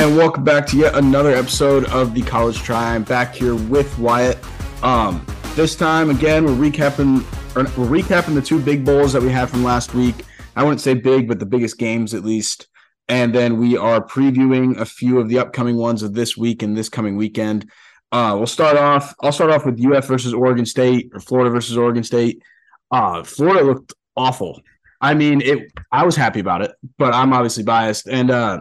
and welcome back to yet another episode of the College Try. I'm back here with Wyatt. Um, this time again, we're recapping we're recapping the two big bowls that we had from last week. I wouldn't say big, but the biggest games at least. And then we are previewing a few of the upcoming ones of this week and this coming weekend. Uh, we'll start off. I'll start off with UF versus Oregon State or Florida versus Oregon State. Uh, Florida looked awful. I mean, it. I was happy about it, but I'm obviously biased, and uh,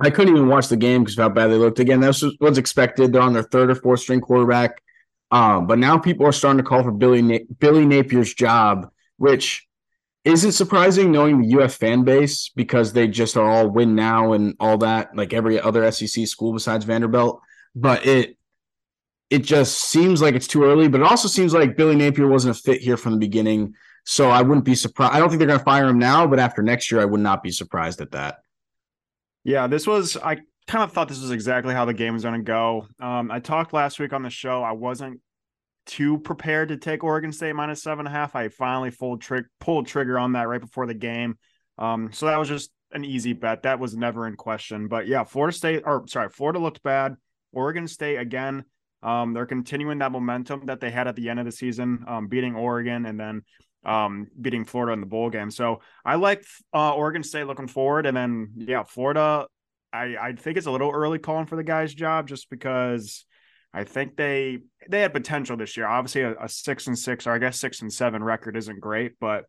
I couldn't even watch the game because of how bad they looked. Again, that was expected. They're on their third or fourth string quarterback. Um, but now people are starting to call for Billy Na- Billy Napier's job, which isn't surprising knowing the UF fan base because they just are all win now and all that, like every other SEC school besides Vanderbilt. But it it just seems like it's too early. But it also seems like Billy Napier wasn't a fit here from the beginning. So I wouldn't be surprised. I don't think they're going to fire him now, but after next year, I would not be surprised at that. Yeah, this was I kind of thought this was exactly how the game was going to go. Um, I talked last week on the show. I wasn't too prepared to take Oregon State minus seven and a half. I finally pulled trick pulled trigger on that right before the game. Um, so that was just an easy bet. That was never in question. But yeah, Florida State or sorry, Florida looked bad. Oregon State again. Um, they're continuing that momentum that they had at the end of the season, um, beating Oregon and then um, beating Florida in the bowl game. So I like uh, Oregon State looking forward, and then yeah, Florida. I I think it's a little early calling for the guy's job just because I think they they had potential this year. Obviously, a, a six and six or I guess six and seven record isn't great, but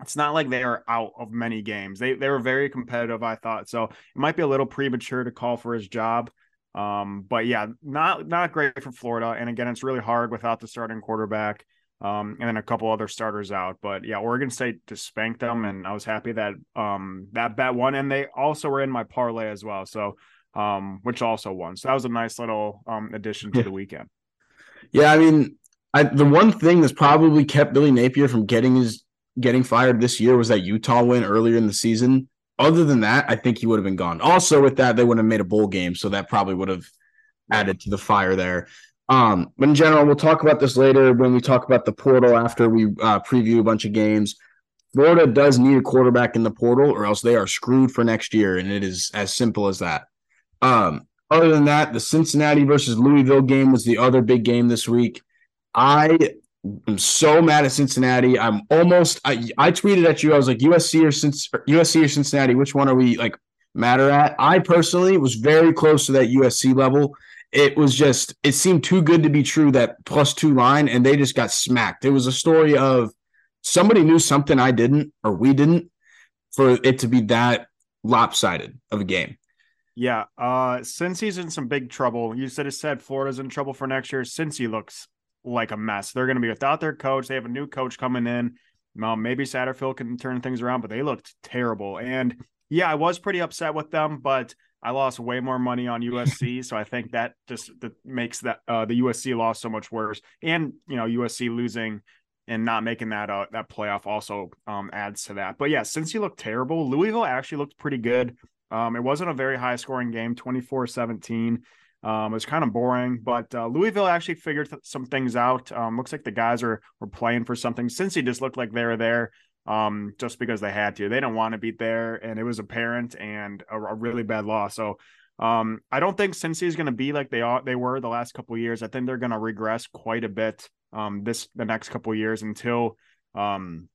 it's not like they are out of many games. They they were very competitive, I thought. So it might be a little premature to call for his job. Um, but yeah, not not great for Florida. And again, it's really hard without the starting quarterback um, and then a couple other starters out. But yeah, Oregon State just spanked them, and I was happy that um, that bet won, and they also were in my parlay as well. So um, which also won. So that was a nice little um, addition to the weekend. Yeah, I mean, I, the one thing that's probably kept Billy Napier from getting his getting fired this year was that Utah win earlier in the season. Other than that, I think he would have been gone. Also, with that, they would have made a bowl game, so that probably would have added to the fire there. Um, but in general, we'll talk about this later when we talk about the portal after we uh, preview a bunch of games. Florida does need a quarterback in the portal, or else they are screwed for next year, and it is as simple as that. Um, other than that, the Cincinnati versus Louisville game was the other big game this week. I am so mad at Cincinnati. I'm almost. I, I tweeted at you. I was like USC or USC or Cincinnati. Which one are we like matter at? I personally was very close to that USC level it was just it seemed too good to be true that plus two line and they just got smacked. It was a story of somebody knew something i didn't or we didn't for it to be that lopsided of a game. Yeah uh Cincy's in some big trouble. You said it said florida's in trouble for next year. Cincy looks like a mess. They're going to be without their coach. They have a new coach coming in. Um, maybe satterfield can turn things around but they looked terrible. And yeah i was pretty upset with them but I lost way more money on USC, so I think that just that makes that uh, the USC loss so much worse. And you know, USC losing and not making that uh, that playoff also um, adds to that. But yeah, Cincy looked terrible, Louisville actually looked pretty good. Um, it wasn't a very high scoring game, 24-17. Um, it was kind of boring, but uh, Louisville actually figured th- some things out. Um, looks like the guys are were playing for something. Cincy just looked like they were there, um, just because they had to. They didn't want to beat there, and it was apparent and a, a really bad loss. So um, I don't think Cincy is going to be like they are they were the last couple years. I think they're going to regress quite a bit um, this the next couple years until um,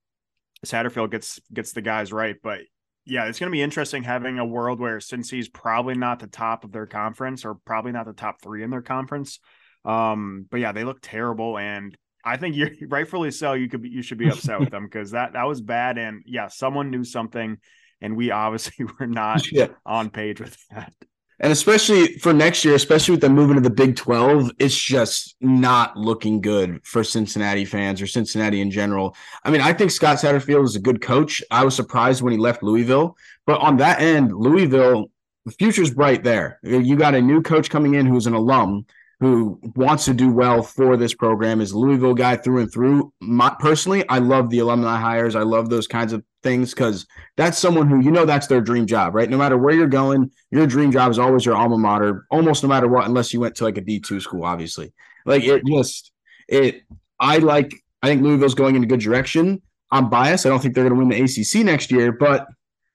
Satterfield gets gets the guys right. But yeah, it's going to be interesting having a world where Cincy's probably not the top of their conference or probably not the top three in their conference. Um, but yeah, they look terrible, and I think you're rightfully so. You could be, you should be upset with them because that that was bad. And yeah, someone knew something, and we obviously were not yeah. on page with that. And especially for next year, especially with them moving to the Big 12, it's just not looking good for Cincinnati fans or Cincinnati in general. I mean, I think Scott Satterfield is a good coach. I was surprised when he left Louisville, but on that end, Louisville, the future's bright there. You got a new coach coming in who's an alum who wants to do well for this program is Louisville guy through and through. My, personally, I love the alumni hires. I love those kinds of things because that's someone who you know that's their dream job, right? No matter where you're going, your dream job is always your alma mater, almost no matter what, unless you went to like a D two school, obviously. Like it just it. I like. I think Louisville's going in a good direction. I'm biased. I don't think they're going to win the ACC next year, but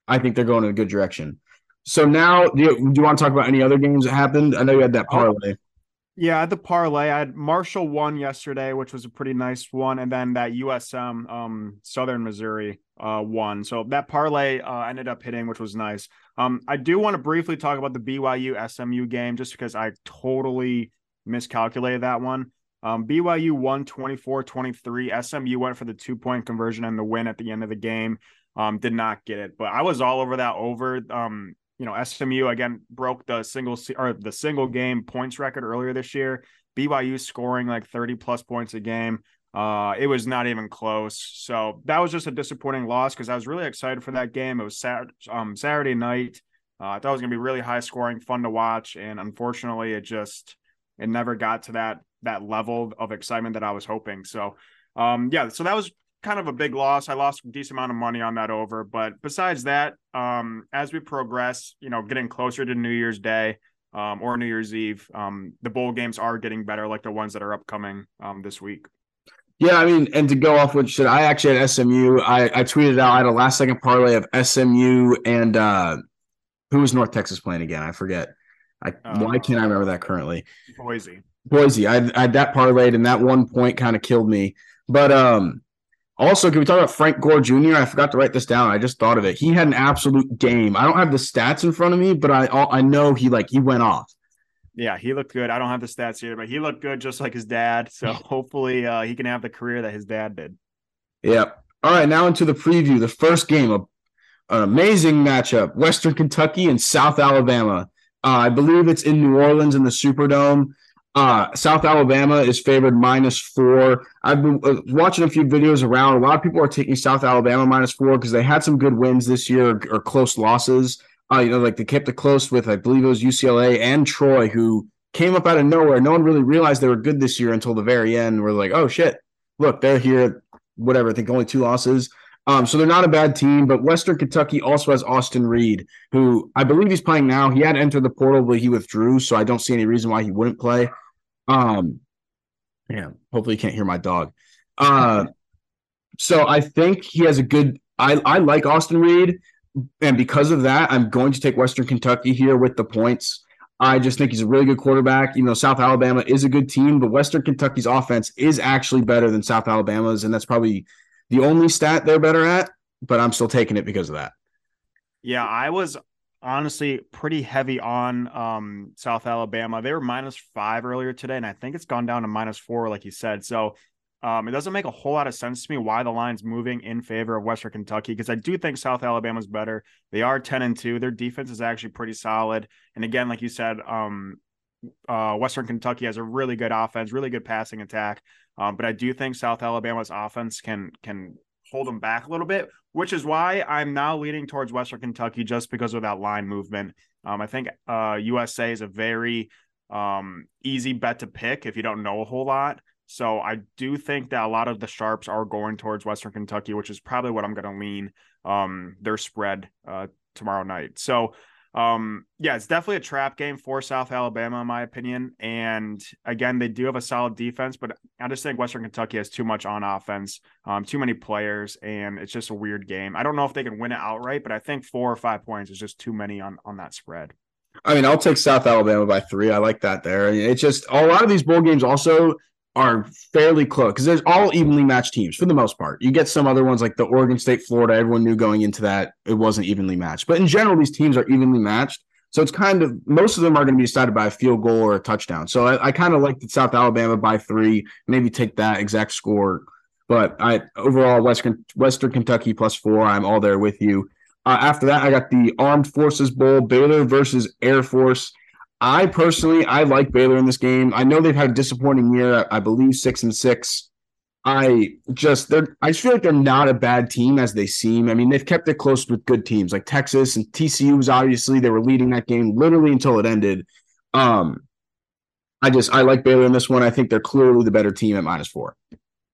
I think they're going in a good direction. So now, do you, do you want to talk about any other games that happened? I know you had that oh, parlay. Yeah, the parlay. I had Marshall won yesterday, which was a pretty nice one, and then that USM um, Southern Missouri uh, won. So that parlay uh, ended up hitting, which was nice. Um, I do want to briefly talk about the BYU SMU game, just because I totally miscalculated that one. Um, BYU won 24 23. SMU went for the two point conversion and the win at the end of the game. Um, did not get it, but I was all over that over. Um, you know, SMU again broke the single or the single game points record earlier this year. BYU scoring like 30 plus points a game. Uh, it was not even close. So that was just a disappointing loss because I was really excited for that game. It was Saturday, um, Saturday night. Uh, I thought it was gonna be really high scoring, fun to watch, and unfortunately, it just it never got to that that level of excitement that I was hoping. So, um, yeah, so that was kind of a big loss. I lost a decent amount of money on that over. But besides that, um, as we progress, you know, getting closer to New Year's Day um, or New Year's Eve, um, the bowl games are getting better, like the ones that are upcoming um, this week. Yeah, I mean, and to go off what you said, I actually had SMU. I, I tweeted out I had a last second parlay of SMU and uh, who was North Texas playing again? I forget. I uh, why can't I remember that currently? Boise. Boise. I, I had that parlayed, and that one point kind of killed me. But um, also, can we talk about Frank Gore Jr.? I forgot to write this down. I just thought of it. He had an absolute game. I don't have the stats in front of me, but I I know he like he went off. Yeah, he looked good. I don't have the stats here, but he looked good just like his dad. So hopefully uh, he can have the career that his dad did. Yep. All right, now into the preview. The first game, of an amazing matchup: Western Kentucky and South Alabama. Uh, I believe it's in New Orleans in the Superdome. Uh, South Alabama is favored minus four. I've been uh, watching a few videos around. A lot of people are taking South Alabama minus four because they had some good wins this year or, or close losses. Uh, you know, like they kept it close with, I believe it was UCLA and Troy, who came up out of nowhere. No one really realized they were good this year until the very end. We're like, oh shit, look, they're here. Whatever. I think only two losses. Um, so they're not a bad team, but Western Kentucky also has Austin Reed, who I believe he's playing now. He had entered the portal, but he withdrew, so I don't see any reason why he wouldn't play. Um, yeah, hopefully you can't hear my dog. Uh, so I think he has a good. I I like Austin Reed, and because of that, I'm going to take Western Kentucky here with the points. I just think he's a really good quarterback. You know, South Alabama is a good team, but Western Kentucky's offense is actually better than South Alabama's, and that's probably the only stat they're better at. But I'm still taking it because of that. Yeah, I was honestly pretty heavy on um, South Alabama. They were minus five earlier today, and I think it's gone down to minus four, like you said. So um, it doesn't make a whole lot of sense to me why the line's moving in favor of Western Kentucky because I do think South Alabama's better. They are 10 and 2. Their defense is actually pretty solid. And again, like you said, um, uh, Western Kentucky has a really good offense, really good passing attack. Um, but I do think South Alabama's offense can can hold them back a little bit, which is why I'm now leaning towards Western Kentucky just because of that line movement. Um, I think uh, USA is a very um, easy bet to pick if you don't know a whole lot. So I do think that a lot of the sharps are going towards Western Kentucky, which is probably what I'm going to lean um, their spread uh, tomorrow night. So um, yeah, it's definitely a trap game for South Alabama, in my opinion. And again, they do have a solid defense, but I just think Western Kentucky has too much on offense, um, too many players, and it's just a weird game. I don't know if they can win it outright, but I think four or five points is just too many on on that spread. I mean, I'll take South Alabama by three. I like that there. It's just a lot of these bowl games also are fairly close because there's all evenly matched teams for the most part. You get some other ones like the Oregon State, Florida. Everyone knew going into that it wasn't evenly matched, but in general, these teams are evenly matched. So it's kind of most of them are going to be decided by a field goal or a touchdown. So I, I kind of like the South Alabama by three, maybe take that exact score. But I overall Western Western Kentucky plus four. I'm all there with you. Uh, after that, I got the Armed Forces Bowl, Baylor versus Air Force. I personally, I like Baylor in this game. I know they've had a disappointing year. I believe six and six. I just they're I just feel like they're not a bad team as they seem. I mean, they've kept it close with good teams like Texas and TCU was obviously they were leading that game literally until it ended. Um I just I like Baylor in this one. I think they're clearly the better team at minus four.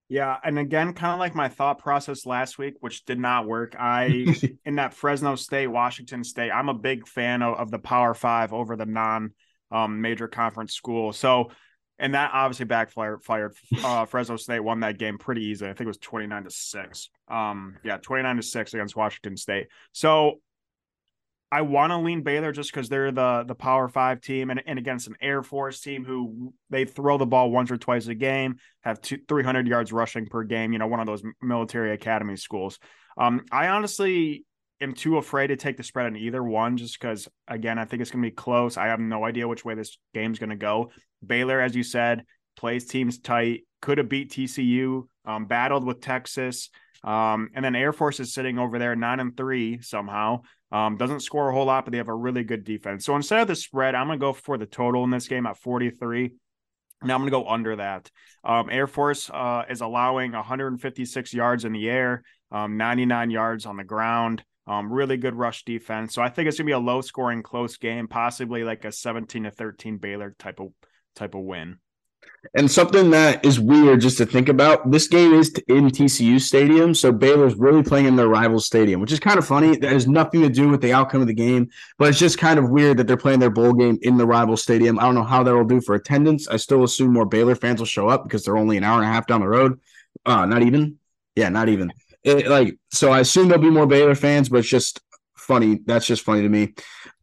Yeah, and again, kind of like my thought process last week, which did not work. I in that Fresno State, Washington State, I'm a big fan of, of the Power Five over the non um, major conference school. So, and that obviously backfired. Fired. Uh, Fresno State won that game pretty easily. I think it was 29 to six. Um, yeah, 29 to six against Washington State. So I want to lean Baylor just because they're the the Power Five team and, and against an Air Force team who they throw the ball once or twice a game, have two, 300 yards rushing per game. You know, one of those military academy schools. Um, I honestly am too afraid to take the spread on either one just because, again, I think it's going to be close. I have no idea which way this game's going to go. Baylor, as you said, plays teams tight, could have beat TCU, um, battled with Texas. Um, and then Air Force is sitting over there nine and three somehow. Um, doesn't score a whole lot, but they have a really good defense. So instead of the spread, I'm gonna go for the total in this game at 43. Now I'm gonna go under that. Um, Air Force uh, is allowing 156 yards in the air, um, 99 yards on the ground. Um, really good rush defense. So I think it's gonna be a low scoring, close game, possibly like a 17 to 13 Baylor type of type of win. And something that is weird just to think about this game is in TCU Stadium. So Baylor's really playing in their rival stadium, which is kind of funny. That has nothing to do with the outcome of the game, but it's just kind of weird that they're playing their bowl game in the rival stadium. I don't know how that will do for attendance. I still assume more Baylor fans will show up because they're only an hour and a half down the road. Uh, not even. Yeah, not even. It, like, so I assume there'll be more Baylor fans, but it's just funny. That's just funny to me.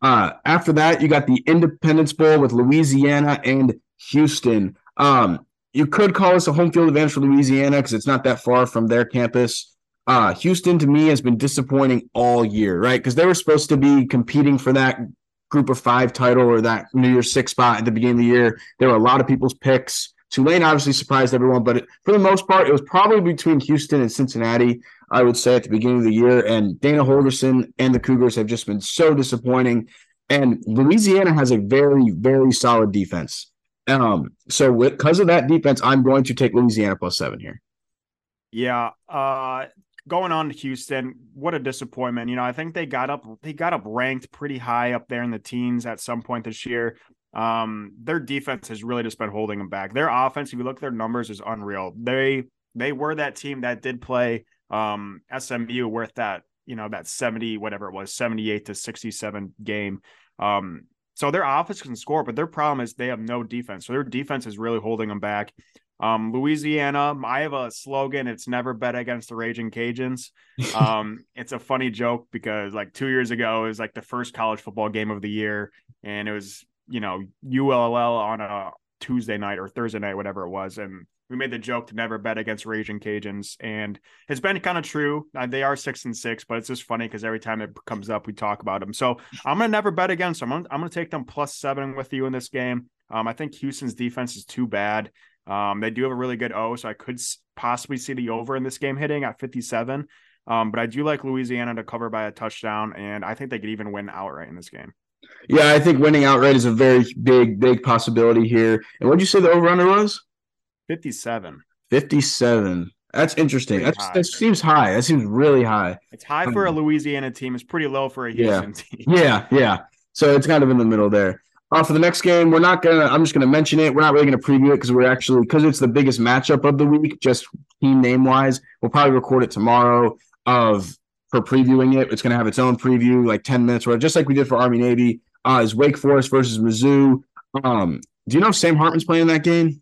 Uh, after that, you got the Independence Bowl with Louisiana and Houston. Um, you could call this a home field advantage for Louisiana because it's not that far from their campus. Uh, Houston to me has been disappointing all year, right? Because they were supposed to be competing for that group of five title or that New Year's six spot at the beginning of the year. There were a lot of people's picks. Tulane obviously surprised everyone, but for the most part, it was probably between Houston and Cincinnati, I would say, at the beginning of the year. And Dana Holgorsen and the Cougars have just been so disappointing. And Louisiana has a very, very solid defense. Um, so because of that defense, I'm going to take Louisiana plus seven here. Yeah. Uh going on to Houston, what a disappointment. You know, I think they got up they got up ranked pretty high up there in the teens at some point this year. Um, their defense has really just been holding them back. Their offense, if you look at their numbers, is unreal. They they were that team that did play um SMU worth that, you know, that 70, whatever it was, 78 to 67 game. Um, so their offense can score, but their problem is they have no defense. So their defense is really holding them back. Um, Louisiana, I have a slogan. It's never bet against the Raging Cajuns. Um, it's a funny joke because like two years ago, it was like the first college football game of the year, and it was you know ULL on a Tuesday night or Thursday night, whatever it was, and we made the joke to never bet against Raging Cajuns, and it's been kind of true. Uh, they are six and six, but it's just funny because every time it comes up, we talk about them. So I'm gonna never bet against them. I'm, I'm gonna take them plus seven with you in this game. Um, I think Houston's defense is too bad. Um, they do have a really good O, so I could possibly see the over in this game hitting at 57. Um, but I do like Louisiana to cover by a touchdown, and I think they could even win outright in this game. Yeah, I think winning outright is a very big, big possibility here. And what did you say the over under was? 57. 57. That's interesting. That's, that seems high. That seems really high. It's high for a Louisiana team. It's pretty low for a Houston yeah. team. Yeah, yeah. So it's kind of in the middle there. Uh, for the next game, we're not gonna. I'm just gonna mention it. We're not really gonna preview it because we're actually because it's the biggest matchup of the week, just team name wise. We'll probably record it tomorrow of for previewing it. It's gonna have its own preview, like 10 minutes, or just like we did for Army Navy. Uh, is Wake Forest versus Mizzou. Um, do you know if Sam Hartman's playing in that game?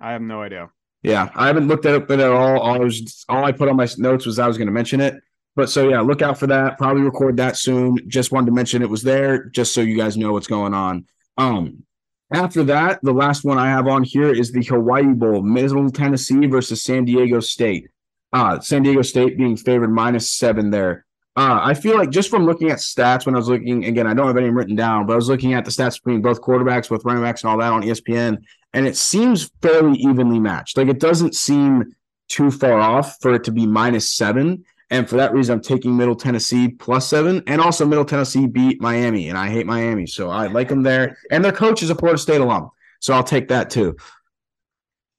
I have no idea. Yeah, I haven't looked at it at all. All I was all I put on my notes was I was going to mention it. But so yeah, look out for that. Probably record that soon. Just wanted to mention it was there, just so you guys know what's going on. Um, after that, the last one I have on here is the Hawaii Bowl, Middle Tennessee versus San Diego State. Uh, San Diego State being favored minus seven there. Uh, I feel like just from looking at stats when I was looking again, I don't have any written down, but I was looking at the stats between both quarterbacks, both running backs, and all that on ESPN, and it seems fairly evenly matched. Like it doesn't seem too far off for it to be minus seven. And for that reason, I'm taking Middle Tennessee plus seven. And also, Middle Tennessee beat Miami, and I hate Miami. So I like them there. And their coach is a Florida State alum. So I'll take that too.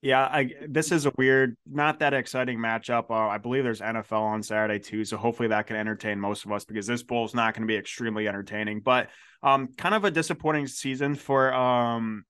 Yeah, I, this is a weird, not that exciting matchup. Uh, I believe there's NFL on Saturday too, so hopefully that can entertain most of us because this bowl is not going to be extremely entertaining. But um, kind of a disappointing season for um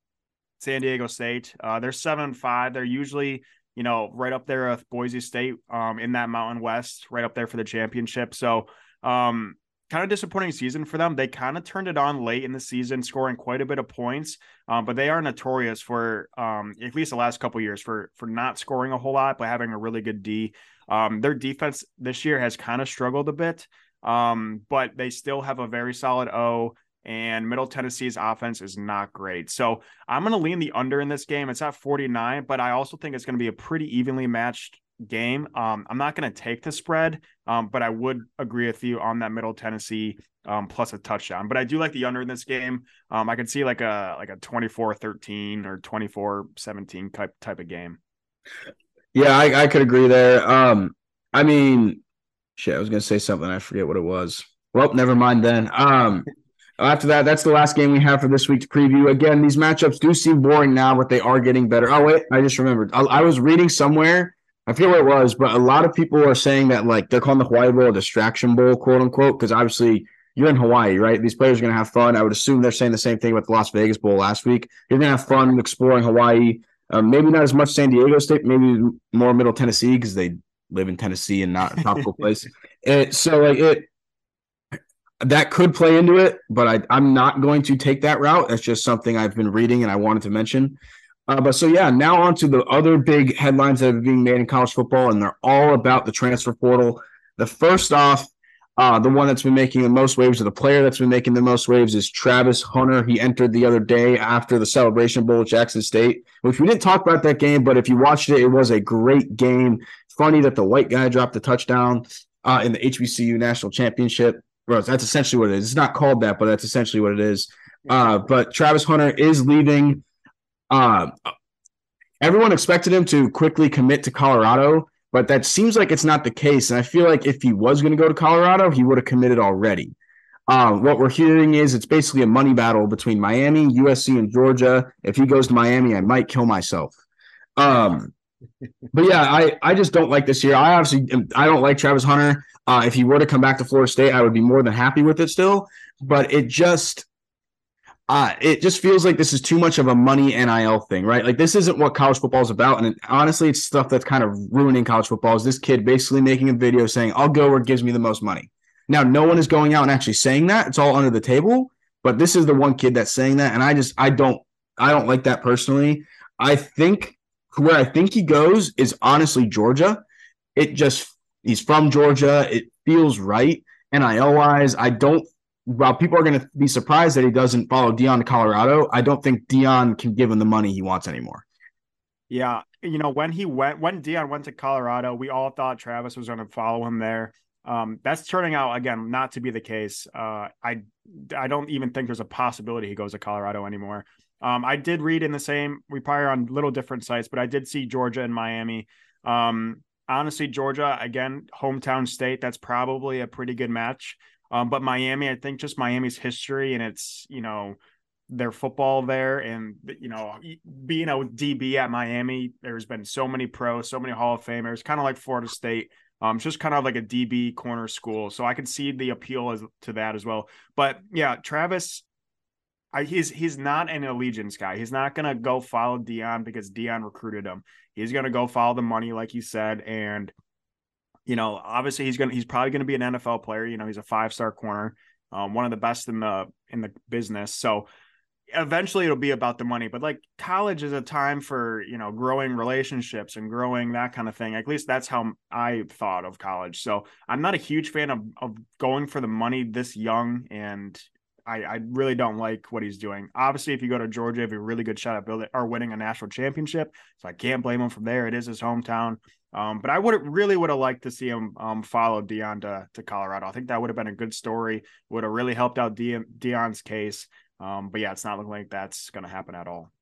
San Diego State. Uh, they're seven and five. They're usually you know right up there with Boise State um in that Mountain West, right up there for the championship. So um kind of disappointing season for them. They kind of turned it on late in the season, scoring quite a bit of points. Um, but they are notorious for um, at least the last couple years for for not scoring a whole lot, but having a really good D. Um, their defense this year has kind of struggled a bit. Um, but they still have a very solid O and Middle Tennessee's offense is not great. So I'm going to lean the under in this game. It's at 49, but I also think it's going to be a pretty evenly matched game. Um, I'm not going to take the spread, um, but I would agree with you on that Middle Tennessee um, plus a touchdown. But I do like the under in this game. Um, I could see like a like a 24-13 or 24-17 type type of game. Yeah, I, I could agree there. Um, I mean, shit, I was going to say something. I forget what it was. Well, never mind then. After that, that's the last game we have for this week's preview. Again, these matchups do seem boring now, but they are getting better. Oh, wait, I just remembered. I, I was reading somewhere, I forget what it was, but a lot of people are saying that like they're calling the Hawaii Bowl a distraction bowl, quote unquote, because obviously you're in Hawaii, right? These players are going to have fun. I would assume they're saying the same thing about the Las Vegas Bowl last week. You're going to have fun exploring Hawaii. Um, maybe not as much San Diego State, maybe more Middle Tennessee because they live in Tennessee and not a tropical place. It, so like it, that could play into it, but I, I'm not going to take that route. That's just something I've been reading and I wanted to mention. Uh, but so yeah, now on to the other big headlines that are being made in college football, and they're all about the transfer portal. The first off, uh, the one that's been making the most waves, or the player that's been making the most waves, is Travis Hunter. He entered the other day after the Celebration Bowl at Jackson State, which we didn't talk about that game, but if you watched it, it was a great game. Funny that the white guy dropped the touchdown uh, in the HBCU national championship. Well, that's essentially what it is. It's not called that, but that's essentially what it is. Uh, but Travis Hunter is leaving. Uh, everyone expected him to quickly commit to Colorado, but that seems like it's not the case. And I feel like if he was going to go to Colorado, he would have committed already. Uh, what we're hearing is it's basically a money battle between Miami, USC, and Georgia. If he goes to Miami, I might kill myself. Um, but yeah, I, I just don't like this year. I obviously I don't like Travis Hunter. Uh, if he were to come back to Florida State, I would be more than happy with it still. But it just uh, it just feels like this is too much of a money NIL thing, right? Like this isn't what college football is about. And it, honestly, it's stuff that's kind of ruining college football. Is this kid basically making a video saying, I'll go where it gives me the most money. Now, no one is going out and actually saying that. It's all under the table. But this is the one kid that's saying that. And I just I don't I don't like that personally. I think where I think he goes is honestly Georgia. It just he's from Georgia. It feels right. NIL wise, I don't while people are going to be surprised that he doesn't follow Deion to Colorado, I don't think Deion can give him the money he wants anymore. Yeah, you know when he went when Deion went to Colorado, we all thought Travis was going to follow him there. Um, that's turning out again not to be the case. Uh, I I don't even think there's a possibility he goes to Colorado anymore. Um, I did read in the same. We probably on little different sites, but I did see Georgia and Miami. Um, honestly, Georgia again, hometown state. That's probably a pretty good match. Um, but Miami, I think just Miami's history and it's, you know, their football there and, you know, being a DB at Miami, there's been so many pros, so many Hall of Famers, kind of like Florida State. Um, just kind of like a DB corner school. So I can see the appeal as, to that as well. But yeah, Travis, he's he's not an allegiance guy. He's not gonna go follow Deion because Deion recruited him. He's gonna go follow the money, like you said, and you know, obviously he's gonna he's probably gonna be an NFL player. You know, he's a five star corner, um, one of the best in the in the business. So eventually it'll be about the money. But like college is a time for you know growing relationships and growing that kind of thing. At least that's how I thought of college. So I'm not a huge fan of of going for the money this young and. I, I really don't like what he's doing. Obviously, if you go to Georgia, have a really good shot at building or winning a national championship. So I can't blame him from there. It is his hometown. Um, but I would really would have liked to see him um, follow Deion to, to Colorado. I think that would have been a good story. Would have really helped out Deion, Deion's case. Um, but yeah, it's not looking like that's going to happen at all.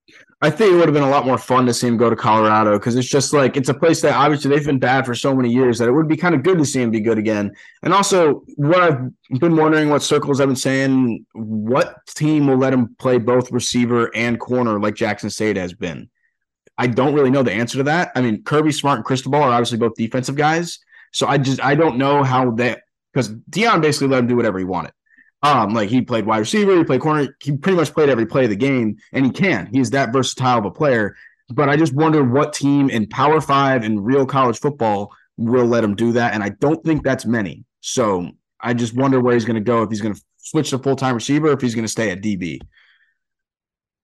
I think it would have been a lot more fun to see him go to Colorado because it's just like it's a place that obviously they've been bad for so many years that it would be kind of good to see him be good again. And also, what I've been wondering, what circles I've been saying, what team will let him play both receiver and corner like Jackson State has been? I don't really know the answer to that. I mean, Kirby Smart and Cristobal are obviously both defensive guys. So I just I don't know how that because Deion basically let him do whatever he wanted. Um, like he played wide receiver, he played corner, he pretty much played every play of the game, and he can. He's that versatile of a player. But I just wonder what team in Power Five and real college football will let him do that. And I don't think that's many. So I just wonder where he's going to go if he's going to switch to full time receiver, if he's going to stay at DB.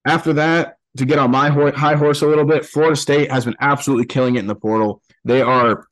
After that, to get on my high horse a little bit, Florida State has been absolutely killing it in the portal. They are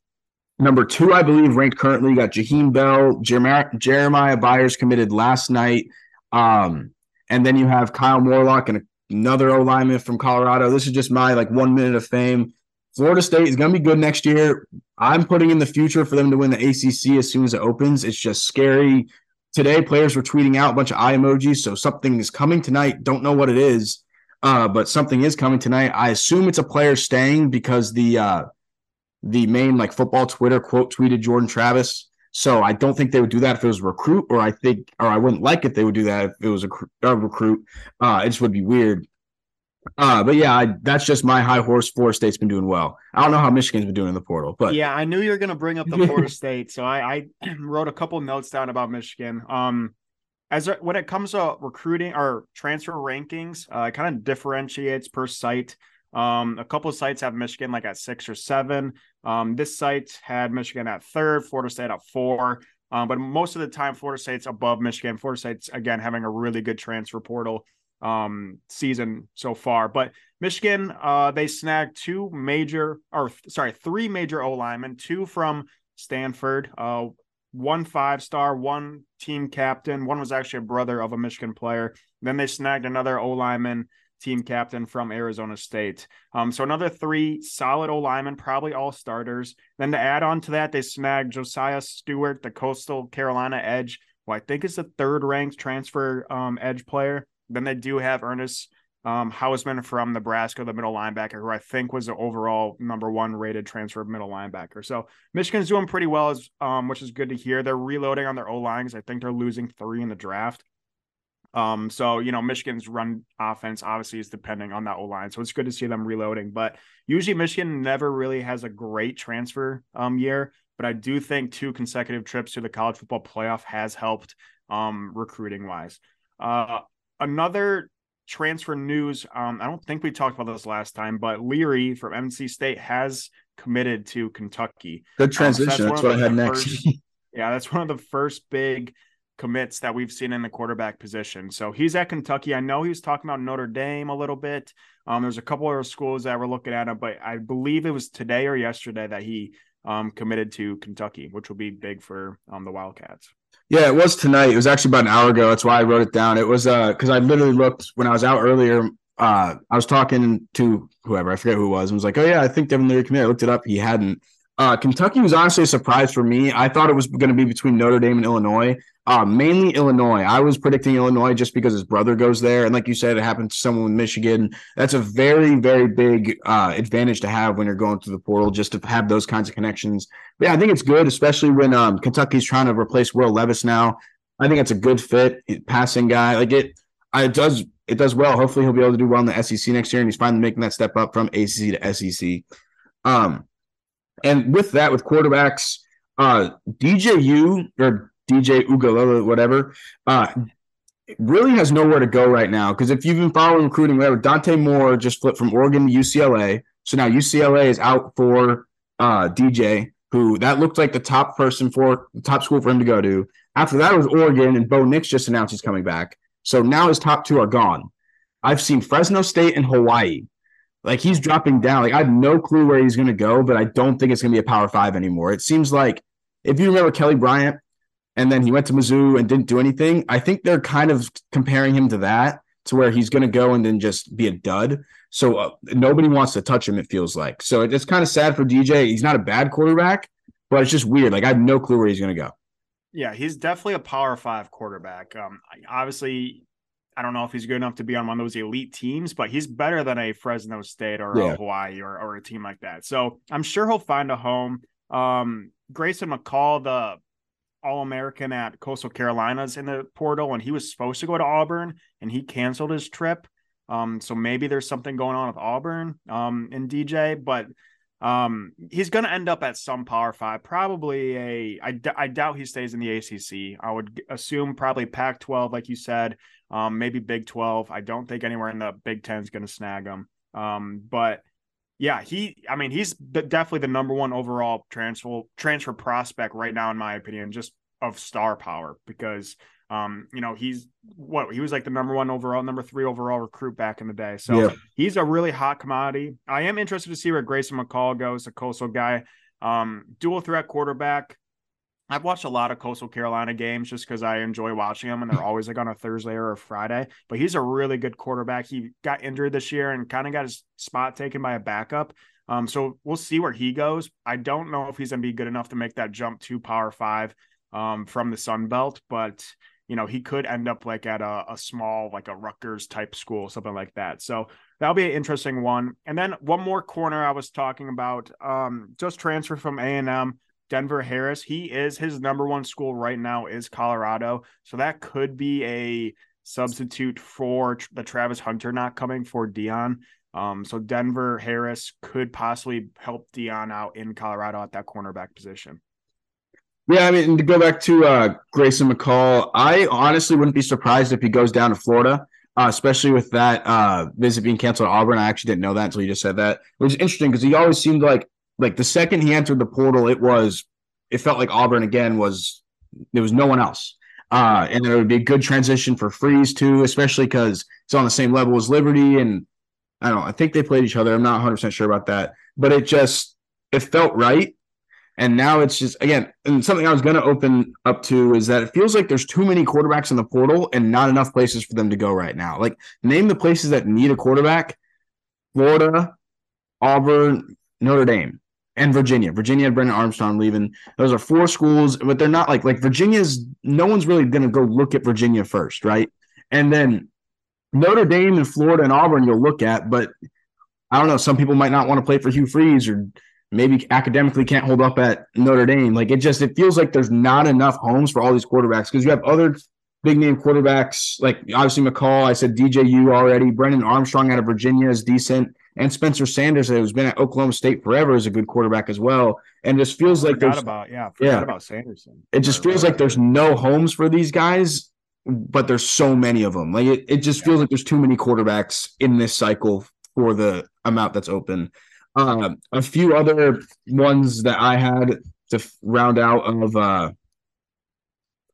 Number two, I believe, ranked currently, you got Jaheim Bell, Jeremiah, Jeremiah Byers committed last night. Um, and then you have Kyle Morlock and another O lineman from Colorado. This is just my like one minute of fame. Florida State is going to be good next year. I'm putting in the future for them to win the ACC as soon as it opens. It's just scary. Today, players were tweeting out a bunch of eye emojis. So something is coming tonight. Don't know what it is, uh, but something is coming tonight. I assume it's a player staying because the uh, the main like football Twitter quote tweeted Jordan Travis. So I don't think they would do that if it was a recruit, or I think, or I wouldn't like if they would do that if it was a, a recruit. Uh, it just would be weird. Uh, but yeah, I, that's just my high horse. Florida State's been doing well. I don't know how Michigan's been doing in the portal, but yeah, I knew you were going to bring up the Florida State, so I, I wrote a couple notes down about Michigan. Um, as when it comes to recruiting or transfer rankings, uh, it kind of differentiates per site. Um, a couple of sites have Michigan like at six or seven. Um, this site had Michigan at third, Florida State at four. Um, but most of the time, Florida State's above Michigan. Florida State's again having a really good transfer portal um, season so far. But Michigan, uh, they snagged two major, or sorry, three major O linemen, two from Stanford, uh, one five star, one team captain. One was actually a brother of a Michigan player. Then they snagged another O lineman team captain from Arizona State. Um, so another three solid O linemen, probably all starters. Then to add on to that, they snagged Josaiah Stewart, the Coastal Carolina edge, who I think is the third ranked transfer um, edge player. Then they do have Ernest um, Hausmann from Nebraska, the middle linebacker, who I think was the overall number one rated transfer middle linebacker. So Michigan's doing pretty well, as, um, which is good to hear. They're reloading on their O lines. I think they're losing three in the draft. Um, so you know, Michigan's run offense obviously is depending on that O line. So it's good to see them reloading. But usually Michigan never really has a great transfer um year. But I do think two consecutive trips to the college football playoff has helped um recruiting wise. Uh another transfer news. Um, I don't think we talked about this last time, but Leary from NC State has committed to Kentucky. Good transition. Um, so that's, that's what I had next. First, yeah, that's one of the first big commits that we've seen in the quarterback position. So he's at Kentucky. I know he was talking about Notre Dame a little bit. Um, there's a couple of schools that were looking at him, but I believe it was today or yesterday that he um, committed to Kentucky, which will be big for um, the Wildcats. Yeah, it was tonight. It was actually about an hour ago. That's why I wrote it down. It was uh because I literally looked when I was out earlier. Uh, I was talking to whoever I forget who it was. and was like, "Oh yeah, I think Devin Leary committed." I looked it up. He hadn't. Uh, Kentucky was honestly a surprise for me. I thought it was going to be between Notre Dame and Illinois. Uh, mainly Illinois. I was predicting Illinois just because his brother goes there, and like you said, it happened to someone with Michigan. That's a very, very big uh, advantage to have when you're going through the portal, just to have those kinds of connections. But yeah, I think it's good, especially when um, Kentucky's trying to replace Will Levis now. I think it's a good fit, passing guy. Like it, it does it does well. Hopefully, he'll be able to do well in the SEC next year, and he's finally making that step up from ACC to SEC. Um, and with that, with quarterbacks, uh, DJU or DJ Uiagalelei, whatever, uh, really has nowhere to go right now. Because if you've been following recruiting, whatever, Dante Moore just flipped from Oregon to UCLA. So now UCLA is out for uh, DJ, who that looked like the top person for the top school for him to go to. After that was Oregon, and Bo Nix just announced he's coming back. So now his top two are gone. I've seen Fresno State and Hawaii. Like he's dropping down. Like I have no clue where he's going to go, but I don't think it's going to be a Power Five anymore. It seems like if you remember Kelly Bryant, and then he went to Mizzou and didn't do anything. I think they're kind of comparing him to that, to where he's going to go and then just be a dud. So uh, nobody wants to touch him. It feels like so. It's kind of sad for DJ. He's not a bad quarterback, but it's just weird. Like I have no clue where he's going to go. Yeah, he's definitely a Power Five quarterback. Um, obviously, I don't know if he's good enough to be on one of those elite teams, but he's better than a Fresno State or yeah. a Hawaii or, or a team like that. So I'm sure he'll find a home. Um, Grayson McCall, the all American at Coastal Carolinas in the portal, and he was supposed to go to Auburn, and he canceled his trip. Um, so maybe there's something going on with Auburn um, in DJ, but um, he's going to end up at some Power Five. Probably a. I, d- I doubt he stays in the ACC. I would assume probably Pac-12, like you said. Um, maybe Big 12. I don't think anywhere in the Big Ten is going to snag him. Um, but yeah, he. I mean, he's definitely the number one overall transfer transfer prospect right now, in my opinion, just of star power because um, you know, he's what he was like the number one overall, number three overall recruit back in the day. So yeah. he's a really hot commodity. I am interested to see where Grayson McCall goes, a coastal guy. Um, dual threat quarterback. I've watched a lot of Coastal Carolina games just because I enjoy watching them, and they're always like on a Thursday or a Friday. But he's a really good quarterback. He got injured this year and kind of got his spot taken by a backup. Um, so we'll see where he goes. I don't know if he's going to be good enough to make that jump to Power Five um, from the Sun Belt, but you know he could end up like at a, a small, like a Rutgers type school, something like that. So that'll be an interesting one. And then one more corner I was talking about, um, just transfer from A and M. Denver Harris. He is his number one school right now is Colorado. So that could be a substitute for the Travis Hunter not coming for Deion. Um, so Denver Harris could possibly help Deion out in Colorado at that cornerback position. Yeah, I mean to go back to uh, Grayson McCall, I honestly wouldn't be surprised if he goes down to Florida, uh, especially with that uh, visit being canceled at Auburn. I actually didn't know that until you just said that. It was interesting because he always seemed like like the second he entered the portal, it was it felt like Auburn again was there was no one else. Uh, and it would be a good transition for Freeze too, especially because it's on the same level as Liberty. And I don't know, I think they played each other. I'm not 100 percent sure about that, but it just it felt right. And now it's just again, and something I was going to open up to is that it feels like there's too many quarterbacks in the portal and not enough places for them to go right now. Like name the places that need a quarterback: Florida, Auburn, Notre Dame and Virginia. Virginia had Brennan Armstrong leaving. Those are four schools, but they're not like like Virginia's. No one's really going to go look at Virginia first, right? And then Notre Dame and Florida and Auburn you'll look at, but I don't know. Some people might not want to play for Hugh Freeze or maybe academically can't hold up at Notre Dame. Like it just it feels like there's not enough homes for all these quarterbacks because you have other big name quarterbacks like obviously McCall. I said DJU already. Brennan Armstrong out of Virginia is decent and Spencer Sanders, who's been at Oklahoma State forever, is a good quarterback as well. And just feels like there's about yeah, yeah about Sanderson. It just feels like there's no homes for these guys, but there's so many of them. Like it, it just feels like there's too many quarterbacks in this cycle for the amount that's open. Um, a few other ones that I had to round out of uh,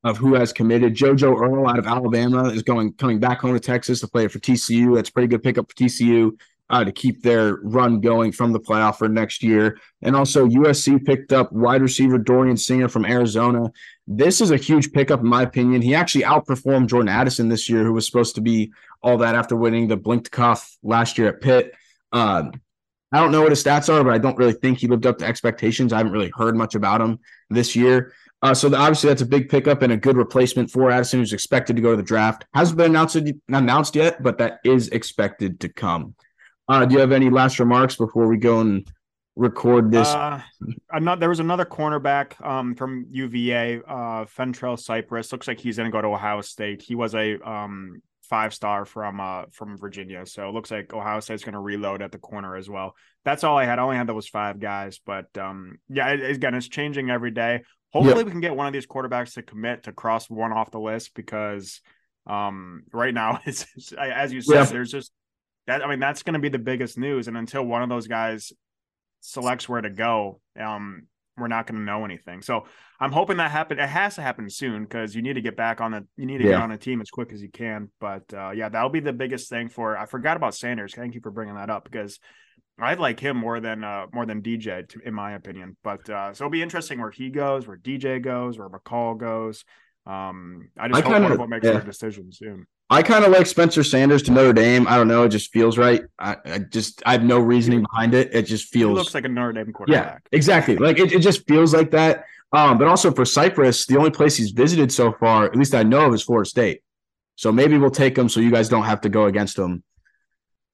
of who has committed. JoJo Earle out of Alabama is going coming back home to Texas to play for TCU. That's a pretty good pickup for TCU uh, to keep their run going from the playoff for next year. And also, USC picked up wide receiver Dorian Singer from Arizona. This is a huge pickup, in my opinion. He actually outperformed Jordan Addison this year, who was supposed to be all that after winning the Biletnikoff last year at Pitt. Uh, I don't know what his stats are, but I don't really think he lived up to expectations. I haven't really heard much about him this year. Uh, so the, obviously that's a big pickup and a good replacement for Addison, who's expected to go to the draft. Hasn't been announced announced yet, but that is expected to come. Uh, do you have any last remarks before we go and record this? Uh, not, there was another cornerback um, from UVA, uh, Fentrell Cypress. Looks like he's going to go to Ohio State. He was a um, five star from uh, from Virginia, so it looks like Ohio State's going to reload at the corner as well. That's all I had. I only had those five guys, but um, yeah, it, again, it's changing every day. Hopefully, yep. we can get one of these quarterbacks to commit to cross one off the list because um, right now it's, it's as you said, there's just that I mean that's going to be the biggest news. And until one of those guys selects where to go, um, we're not going to know anything. So I'm hoping that happen. It has to happen soon because you need to get back on the you need to yeah. get on a team as quick as you can. But uh, yeah, that'll be the biggest thing for. I forgot about Sanders. Thank you for bringing that up because I like him more than uh, more than DJ to, in my opinion. But uh, so it'll be interesting where he goes, where DJ goes, where McCall goes. Um, I just I hope kinda, one makes yeah. their decision soon. I kind of like Spencer Sanders to Notre Dame. I don't know. It just feels right. I, I, just I have no reasoning behind it. It just feels he looks like a Notre Dame quarterback. Yeah, exactly. Like it, it just feels like that. Um, but also for Cypress, the only place he's visited so far, at least I know of, is Florida State. So maybe we'll take him so you guys don't have to go against him.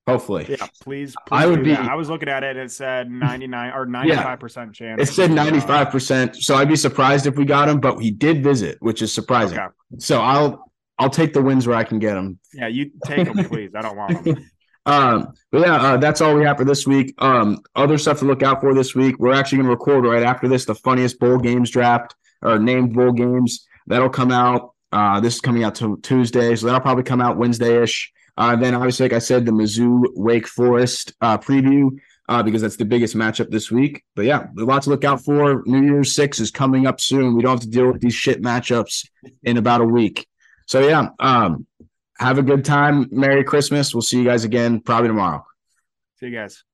Hopefully. Yeah, please. please I would be. That. I was looking at it. And it said 99 or 95% yeah, chance. It said 95%. So I'd be surprised if we got him, but he did visit, which is surprising. Okay. So I'll I'll take the wins where I can get them. Yeah, you take them, please. I don't want them. um, but yeah, uh, that's all we have for this week. Um, other stuff to look out for this week. We're actually going to record right after this the funniest bowl games draft or named bowl games that'll come out. Uh, this is coming out to Tuesday, so that'll probably come out Wednesday ish. Uh, then obviously, like I said, the Mizzou Wake Forest uh, preview uh, because that's the biggest matchup this week. But yeah, a lot to look out for. New Year's Six is coming up soon. We don't have to deal with these shit matchups in about a week. So yeah, um, have a good time. Merry Christmas. We'll see you guys again probably tomorrow. See you guys.